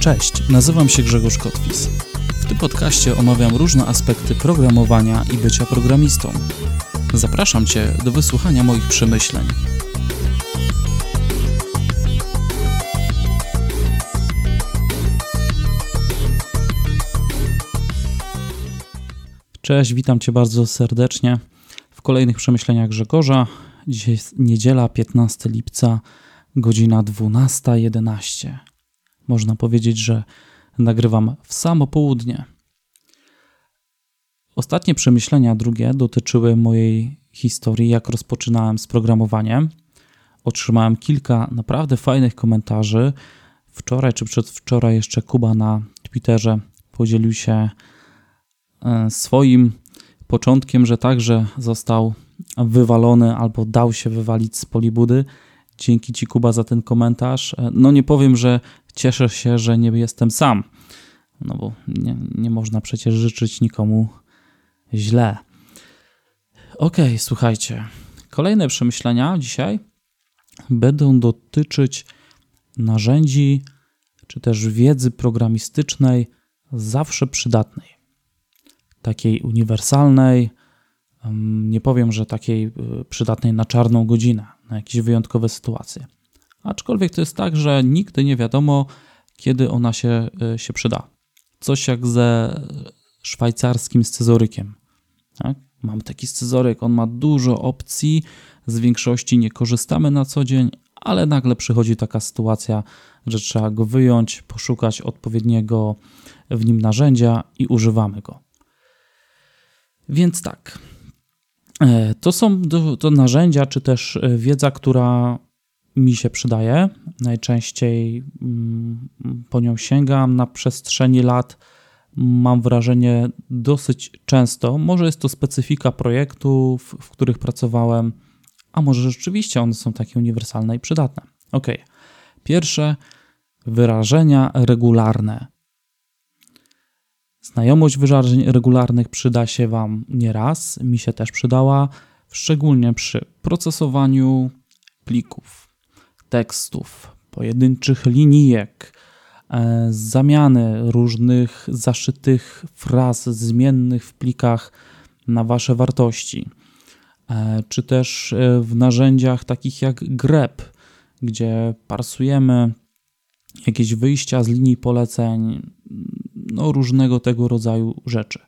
Cześć, nazywam się Grzegorz Kotwis. W tym podcaście omawiam różne aspekty programowania i bycia programistą. Zapraszam Cię do wysłuchania moich przemyśleń. Cześć, witam Cię bardzo serdecznie w kolejnych przemyśleniach Grzegorza. Dzisiaj jest niedziela, 15 lipca, godzina 12.11. Można powiedzieć, że nagrywam w samo południe. Ostatnie przemyślenia drugie dotyczyły mojej historii, jak rozpoczynałem z programowaniem. Otrzymałem kilka naprawdę fajnych komentarzy. Wczoraj czy przedwczoraj jeszcze Kuba na Twitterze podzielił się e, swoim początkiem, że także został wywalony albo dał się wywalić z polibudy. Dzięki Ci, Kuba, za ten komentarz. E, no nie powiem, że cieszę się, że nie jestem sam. No bo nie, nie można przecież życzyć nikomu źle. Ok, słuchajcie. Kolejne przemyślenia dzisiaj będą dotyczyć narzędzi czy też wiedzy programistycznej zawsze przydatnej. Takiej uniwersalnej, nie powiem, że takiej y, przydatnej na czarną godzinę, na jakieś wyjątkowe sytuacje. Aczkolwiek to jest tak, że nigdy nie wiadomo, kiedy ona się, y, się przyda. Coś jak ze szwajcarskim scyzorykiem. Tak? Mam taki scyzoryk, on ma dużo opcji, z większości nie korzystamy na co dzień, ale nagle przychodzi taka sytuacja, że trzeba go wyjąć, poszukać odpowiedniego w nim narzędzia i używamy go. Więc tak, e, to są to narzędzia, czy też e, wiedza, która mi się przydaje. Najczęściej mm, po nią sięgam na przestrzeni lat. Mam wrażenie dosyć często. Może jest to specyfika projektów, w których pracowałem, a może rzeczywiście one są takie uniwersalne i przydatne. Ok. Pierwsze wyrażenia regularne. Znajomość wyrażeń regularnych przyda się Wam nieraz, mi się też przydała, szczególnie przy procesowaniu plików tekstów, pojedynczych linijek, e, zamiany różnych zaszytych fraz zmiennych w plikach na wasze wartości, e, czy też e, w narzędziach takich jak grep, gdzie parsujemy jakieś wyjścia z linii poleceń, no różnego tego rodzaju rzeczy.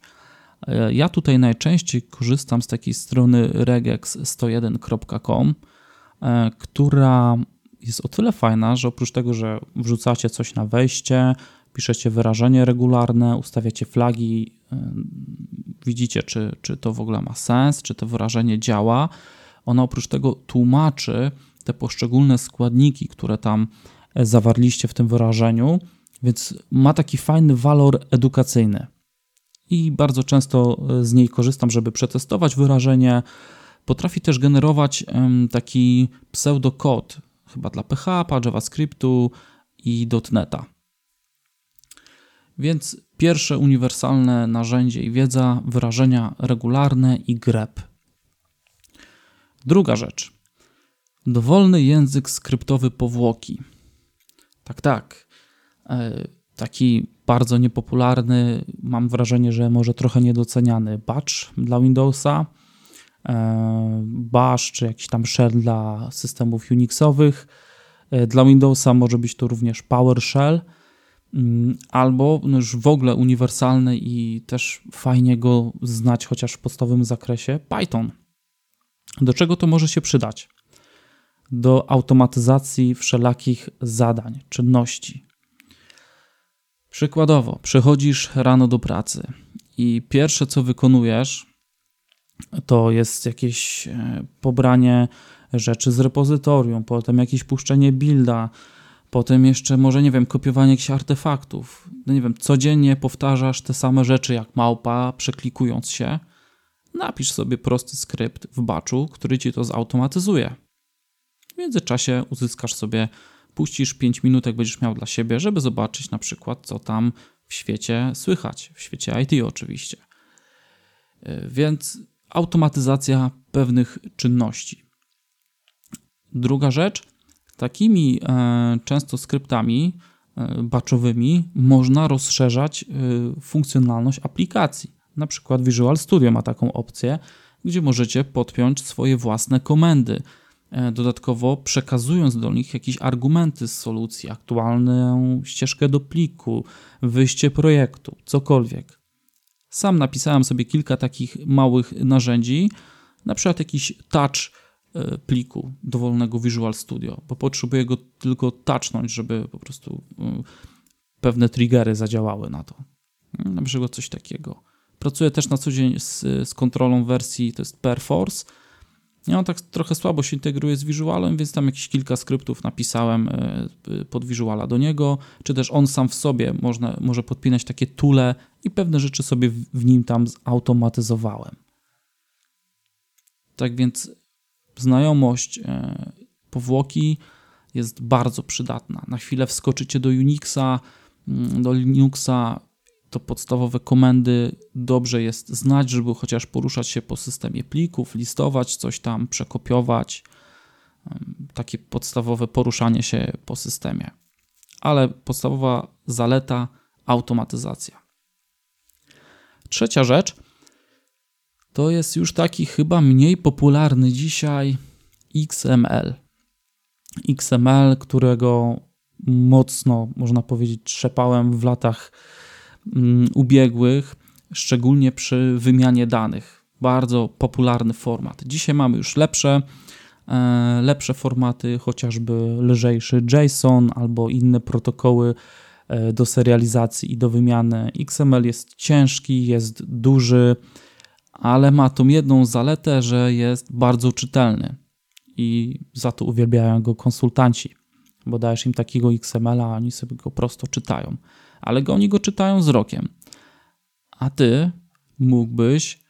Ja tutaj najczęściej korzystam z takiej strony regex101.com, która jest o tyle fajna, że oprócz tego, że wrzucacie coś na wejście, piszecie wyrażenie regularne, ustawiacie flagi, widzicie, czy, czy to w ogóle ma sens, czy to wyrażenie działa. Ona oprócz tego tłumaczy te poszczególne składniki, które tam e, zawarliście w tym wyrażeniu, więc ma taki fajny walor edukacyjny. I bardzo często e, z niej korzystam, żeby przetestować wyrażenie. Potrafi też generować taki pseudokod, chyba dla PHP, JavaScriptu i .NETA. Więc pierwsze uniwersalne narzędzie i wiedza, wyrażenia regularne i grep. Druga rzecz. Dowolny język skryptowy powłoki. Tak, tak. E, taki bardzo niepopularny, mam wrażenie, że może trochę niedoceniany batch dla Windowsa E, Bash czy jakiś tam shell dla systemów Unixowych. E, dla Windowsa może być to również PowerShell mm, albo już w ogóle uniwersalny i też fajnie go znać chociaż w podstawowym zakresie Python. Do czego to może się przydać? Do automatyzacji wszelakich zadań, czynności. Przykładowo, przychodzisz rano do pracy i pierwsze co wykonujesz, to jest jakieś e, pobranie rzeczy z repozytorium, potem jakieś puszczenie builda, potem jeszcze może, nie wiem, kopiowanie jakichś artefaktów. No nie wiem, codziennie powtarzasz te same rzeczy jak małpa, przeklikując się. Napisz sobie prosty skrypt w batchu, który ci to zautomatyzuje. W międzyczasie uzyskasz sobie, puścisz 5 minut, jak będziesz miał dla siebie, żeby zobaczyć na przykład, co tam w świecie słychać, w świecie IT oczywiście. E, więc automatyzacja pewnych czynności. Druga rzecz, takimi e, często skryptami batchowymi można rozszerzać funkcjonalność aplikacji. Na przykład Visual Studio ma taką opcję, gdzie możecie podpiąć swoje własne komendy. Dodatkowo przekazując do nich jakieś argumenty z solucji, aktualną ścieżkę do pliku, wyjście projektu, cokolwiek. Sam napisałem sobie kilka takich małych narzędzi, na przykład jakiś touch e, pliku dowolnego Visual Studio, bo potrzebuję go tylko touchnąć, żeby po prostu e, pewne triggery zadziałały na to. Na przykład coś takiego. Pracuję też na co dzień z, z kontrolą wersji, to jest Perforce. Ja on tak trochę słabo się integruje z Visualem, więc tam jakieś kilka skryptów napisałem e, pod Visuala do niego, czy też on sam w sobie można, może podpinać takie tule i pewne rzeczy sobie w nim tam zautomatyzowałem. Tak więc znajomość e, powłoki jest bardzo przydatna. Na chwilę wskoczycie do Unixa, mm, do Linuxa, to podstawowe komendy dobrze jest znać, żeby chociaż poruszać się po systemie plików, listować coś tam, przekopiować. Takie podstawowe poruszanie się po systemie. Ale podstawowa zaleta automatyzacja. Trzecia rzecz to jest już taki chyba mniej popularny dzisiaj XML. XML, którego mocno, można powiedzieć, trzepałem w latach ubiegłych, szczególnie przy wymianie danych. Bardzo popularny format. Dzisiaj mamy już lepsze, e, lepsze formaty, chociażby lżejszy JSON albo inne protokoły e, do serializacji i do wymiany. XML jest ciężki, jest duży, ale ma tą jedną zaletę, że jest bardzo czytelny i za to uwielbiają go konsultanci, bo dajesz im takiego XML-a, a oni sobie go prosto czytają, ale oni go czytają wzrokiem. A ty mógłbyś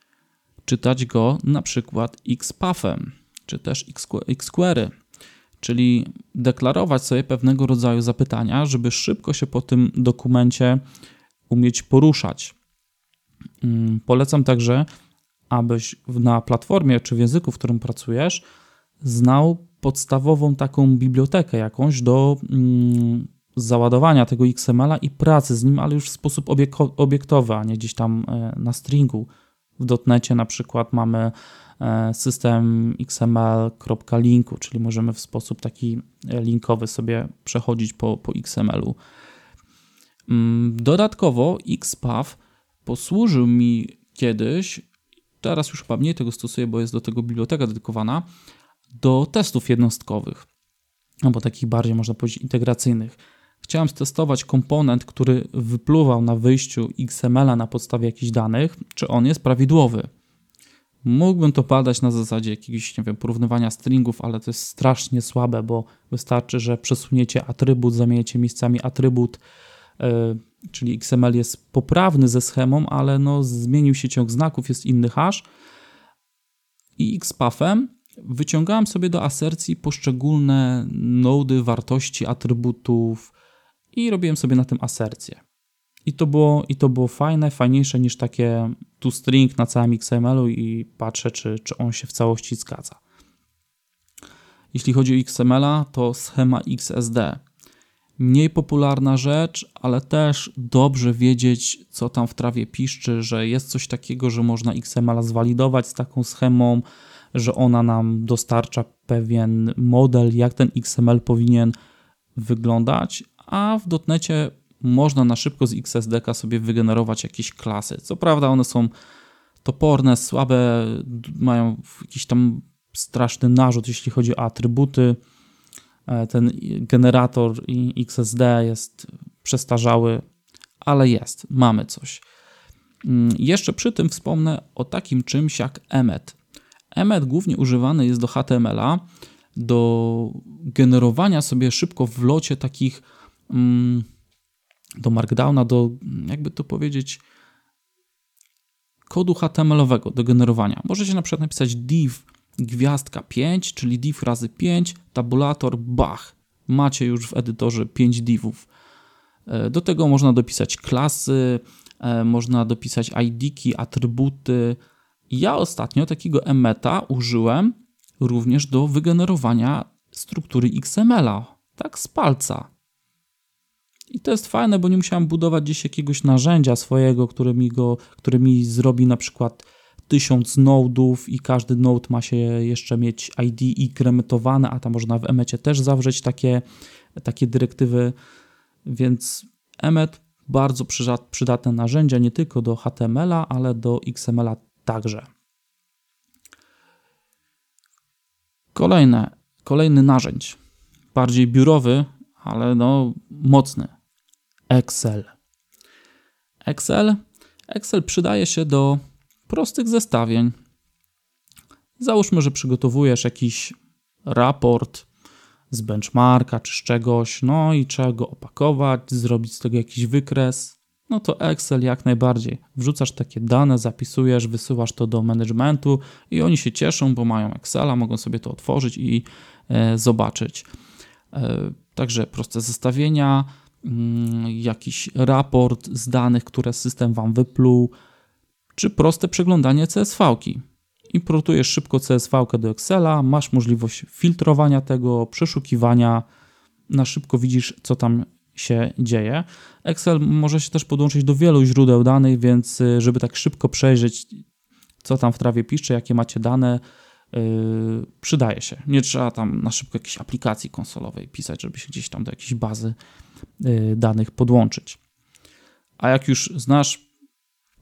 czytać go na przykład XPathem, czy też XQuery, czyli deklarować sobie pewnego rodzaju zapytania, żeby szybko się po tym dokumencie umieć poruszać. Mm, polecam także abyś na platformie czy w języku, w którym pracujesz, znał podstawową taką bibliotekę jakąś do mm, załadowania tego XML-a i pracy z nim, ale już w sposób obiektowy, a nie gdzieś tam e, na stringu. W dotnecie na przykład mamy e, system xml.linku, czyli możemy w sposób taki e, linkowy sobie przechodzić po, po XML-u. Mm, dodatkowo XPath posłużył mi kiedyś teraz już chyba mniej tego stosuję, bo jest do tego biblioteka dedykowana, do testów jednostkowych, albo takich bardziej, można powiedzieć, integracyjnych. Chciałem stestować komponent, który wypluwał na wyjściu XML-a na podstawie jakichś danych, czy on jest prawidłowy. Mógłbym to badać na zasadzie jakiegoś, nie wiem, porównywania stringów, ale to jest strasznie słabe, bo wystarczy, że przesuniecie atrybut, zamienicie miejscami atrybut, yy, czyli XML jest poprawny ze schemą, ale no, zmienił się ciąg znaków, jest inny hash. I XPathem wyciągałem sobie do asercji poszczególne nody, wartości, atrybutów i robiłem sobie na tym asercję. I to było, i to było fajne, fajniejsze niż takie tu string na całym XML-u i patrzę, czy, czy on się w całości zgadza. Jeśli chodzi o XML-a, to schema XSD mniej popularna rzecz, ale też dobrze wiedzieć, co tam w trawie piszczy, że jest coś takiego, że można XML zwalidować z taką schemą, że ona nam dostarcza pewien model, jak ten XML powinien wyglądać, a w dotnecie można na szybko z XSDK sobie wygenerować jakieś klasy. Co prawda one są toporne, słabe, mają jakiś tam straszny narzut, jeśli chodzi o atrybuty, E, ten generator XSD jest przestarzały, ale jest, mamy coś. Mm, jeszcze przy tym wspomnę o takim czymś jak Emmet. Emmet głównie używany jest do HTML-a, do generowania sobie szybko w locie takich do Markdowna, do jakby to powiedzieć kodu HTML-owego do generowania. Możecie na przykład napisać div gwiazdka 5, czyli div razy 5, tabulator, bach. Macie już w edytorze 5 divów. E, do tego można dopisać klasy, e, można dopisać ID-ki, atrybuty. Ja ostatnio takiego emeta użyłem również do wygenerowania struktury XML-a, tak z palca. I to jest fajne, bo nie musiałem budować gdzieś jakiegoś narzędzia swojego, które mi, go, które mi zrobi na przykład tysiąc nodów i każdy node ma się jeszcze mieć ID inkremetowane, a tam można w emecie też zawrzeć takie, takie dyrektywy, więc emet bardzo przydatne narzędzia nie tylko do HTML-a, ale do XML-a także. Kolejne, kolejny narzędź, bardziej biurowy, ale no mocny. Excel. Excel. Excel przydaje się do prostych zestawień. Załóżmy, że przygotowujesz jakiś raport z benchmarka czy z czegoś, no i trzeba go opakować, zrobić z tego jakiś wykres. No to Excel jak najbardziej. Wrzucasz takie dane, zapisujesz, wysyłasz to do managementu i oni się cieszą, bo mają Excela, mogą sobie to otworzyć i e, zobaczyć. E, także proste zestawienia, jakiś raport z danych, które system wam wypluł, czy proste przeglądanie CSV-ki. Importujesz szybko CSV do Excela, masz możliwość filtrowania tego, przeszukiwania, na szybko widzisz, co tam się dzieje. Excel może się też podłączyć do wielu źródeł danych, więc y, żeby tak szybko przejrzeć, co tam w trawie pisze, jakie macie dane, yy, przydaje się. Nie trzeba tam na szybko jakiejś aplikacji konsolowej pisać, żeby się gdzieś tam do jakiejś bazy danych podłączyć. A jak już znasz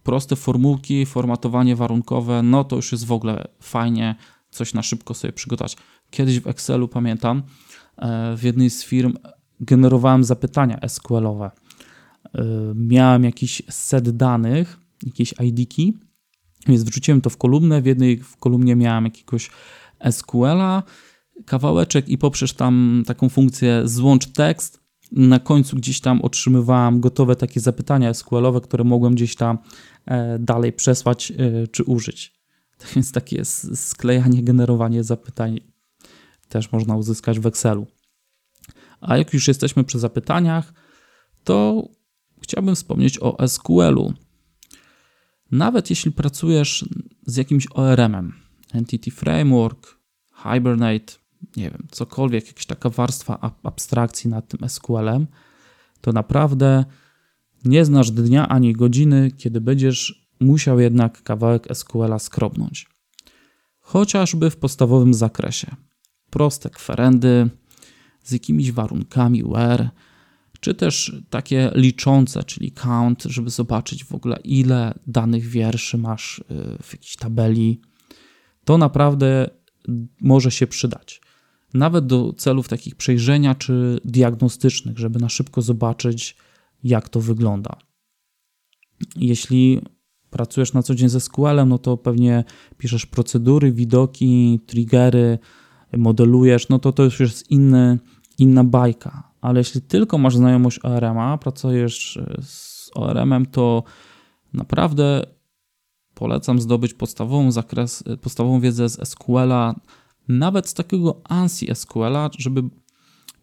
proste formułki, formatowanie warunkowe, no to już jest w ogóle fajnie coś na szybko sobie przygotować. Kiedyś w Excelu pamiętam, e, w jednej z firm generowałem zapytania SQL-owe. E, miałem jakiś set danych, jakieś ID-ki, więc wrzuciłem to w kolumnę. W jednej w kolumnie miałem jakiegoś SQL-a, kawałeczek i poprzez tam taką funkcję złącz tekst, na końcu gdzieś tam otrzymywałem gotowe takie zapytania SQL-owe, które mogłem gdzieś tam E, dalej przesłać e, czy użyć. Tak więc takie sklejanie, generowanie zapytań też można uzyskać w Excelu. A jak już jesteśmy przy zapytaniach, to chciałbym wspomnieć o SQL-u. Nawet jeśli pracujesz z jakimś ORM-em, Entity Framework, Hibernate, nie wiem, cokolwiek, jakaś taka warstwa abstrakcji nad tym SQL-em, to naprawdę nie znasz dnia ani godziny, kiedy będziesz musiał jednak kawałek SQL-a skrobnąć. Chociażby w podstawowym zakresie. Proste kwerendy z jakimiś warunkami where, czy też takie liczące, czyli count, żeby zobaczyć w ogóle ile danych wierszy masz y, w jakiejś tabeli. To naprawdę może się przydać. Nawet do celów takich przejrzenia czy diagnostycznych, żeby na szybko zobaczyć, jak to wygląda. Jeśli pracujesz na co dzień ze SQL-em, no to pewnie piszesz procedury, widoki, triggery, modelujesz, no to to już jest inny, inna bajka. Ale jeśli tylko masz znajomość ORM-a, pracujesz z ORM-em, to naprawdę polecam zdobyć podstawową zakres, podstawową wiedzę z SQL-a, nawet z takiego ANSI SQL-a, żeby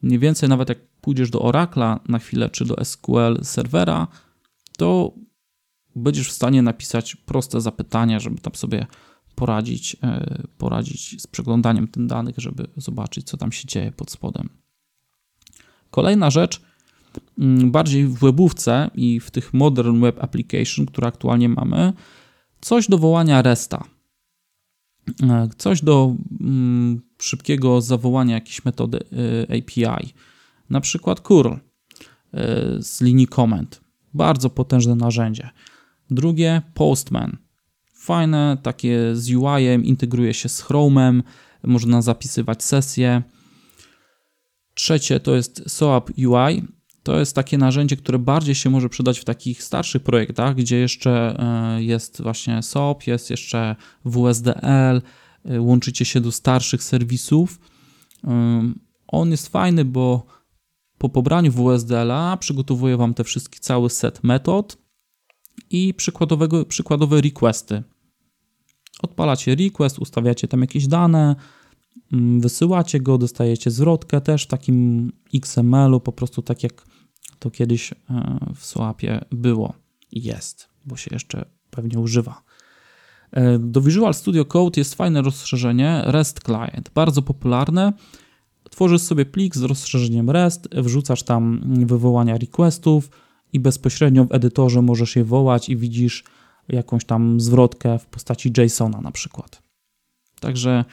mniej więcej nawet jak pójdziesz do Oracla na chwilę, czy do SQL serwera, to będziesz w stanie napisać proste zapytania, żeby tam sobie poradzić, e, poradzić z przeglądaniem tych danych, żeby zobaczyć, co tam się dzieje pod spodem. Kolejna rzecz, mm, bardziej w webówce i w tych modern web application, które aktualnie mamy, coś do wołania RESTA. E, coś do mm, szybkiego zawołania jakiejś metody e, API na przykład curl e, z linii comment. Bardzo potężne narzędzie. Drugie Postman. Fajne, takie z UI-em, integruje się z Chrome'em, można zapisywać sesje. Trzecie to jest SOAP UI. To jest takie narzędzie, które bardziej się może przydać w takich starszych projektach, gdzie jeszcze e, jest właśnie SOAP, jest jeszcze WSDL, e, łączycie się do starszych serwisów. On jest fajny, bo po pobraniu WSDL-a przygotowuję Wam te wszystkie, cały set metod i przykładowego, przykładowe requesty. Odpalacie request, ustawiacie tam jakieś dane, wysyłacie go, dostajecie zwrotkę też w takim XML-u, po prostu tak jak to kiedyś e, w Swapie było i jest, bo się jeszcze pewnie używa. E, do Visual Studio Code jest fajne rozszerzenie REST Client, bardzo popularne Tworzysz sobie plik z rozszerzeniem REST, wrzucasz tam wywołania requestów i bezpośrednio w edytorze możesz je wołać i widzisz jakąś tam zwrotkę w postaci JSONa na przykład. Także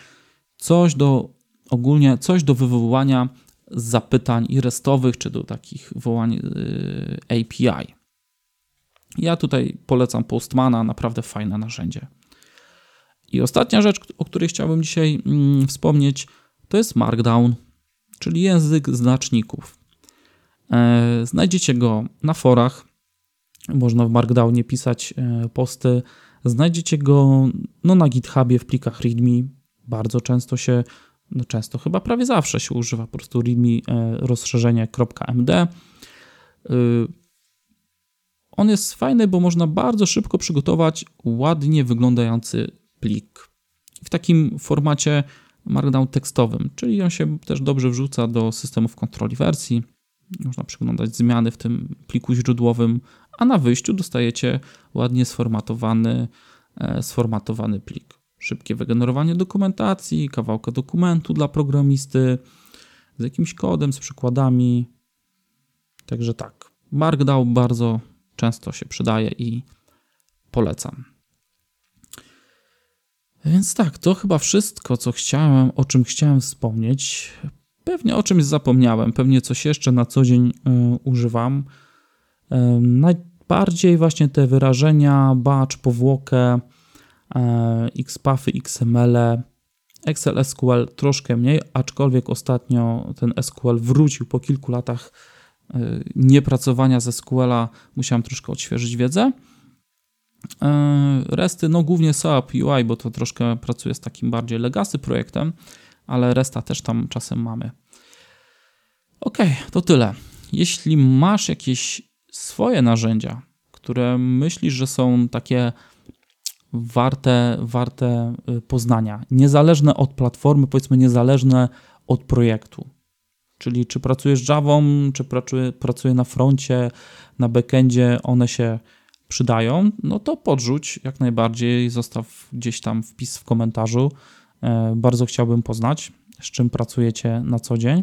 coś do ogólnie coś do wywoływania zapytań i restowych, czy do takich wołań yy, API. Ja tutaj polecam Postmana, naprawdę fajne narzędzie. I ostatnia rzecz, o której chciałbym dzisiaj mm, wspomnieć, to jest Markdown, czyli język znaczników. E, znajdziecie go na forach, można w Markdownie pisać e, posty. Znajdziecie go no, na GitHubie w plikach README. Bardzo często się, często chyba prawie zawsze się używa po prostu README e, rozszerzenie .md. On jest fajny, bo można bardzo szybko przygotować ładnie wyglądający plik w takim formacie Markdown tekstowym, czyli on się też dobrze wrzuca do systemów kontroli wersji. Można przeglądać zmiany w tym pliku źródłowym, a na wyjściu dostajecie ładnie sformatowany, e, sformatowany plik. Szybkie wygenerowanie dokumentacji, kawałka dokumentu dla programisty z jakimś kodem, z przykładami. Także tak, Markdown bardzo często się przydaje i polecam. Więc tak, to chyba wszystko, co chciałem, o czym chciałem wspomnieć. Pewnie o czymś zapomniałem, pewnie coś jeszcze na co dzień y, używam. Y, najbardziej właśnie te wyrażenia, batch, powłokę, y, XPathy, XML, Excel SQL troszkę mniej, aczkolwiek ostatnio ten SQL wrócił po kilku latach niepracowania ze SQL-a, musiałem troszkę odświeżyć wiedzę. Resty, no głównie SAP UI, bo to troszkę pracuje z takim bardziej legacy projektem, ale resta też tam czasem mamy. Ok, to tyle. Jeśli masz jakieś swoje narzędzia, które myślisz, że są takie warte, warte y, poznania, niezależne od platformy, powiedzmy niezależne od projektu. Czyli czy pracujesz Java, czy pracuje, pracuje na froncie, na backendzie, one się przydają, no to podrzuć jak najbardziej, zostaw gdzieś tam wpis w komentarzu. E, bardzo chciałbym poznać, z czym pracujecie na co dzień.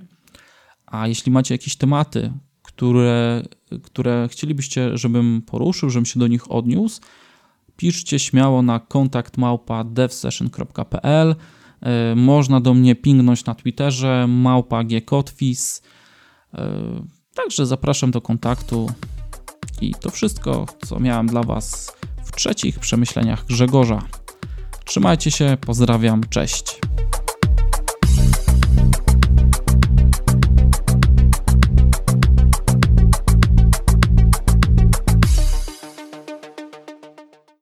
A jeśli macie jakieś tematy, które, które chcielibyście, żebym poruszył, żebym się do nich odniósł, piszcie śmiało na kontakt małpa devsession.pl. E, można do mnie pingnąć na Twitterze małpa. E, także zapraszam do kontaktu. I to wszystko, co miałem dla Was w trzecich przemyśleniach Grzegorza. Trzymajcie się, pozdrawiam, cześć.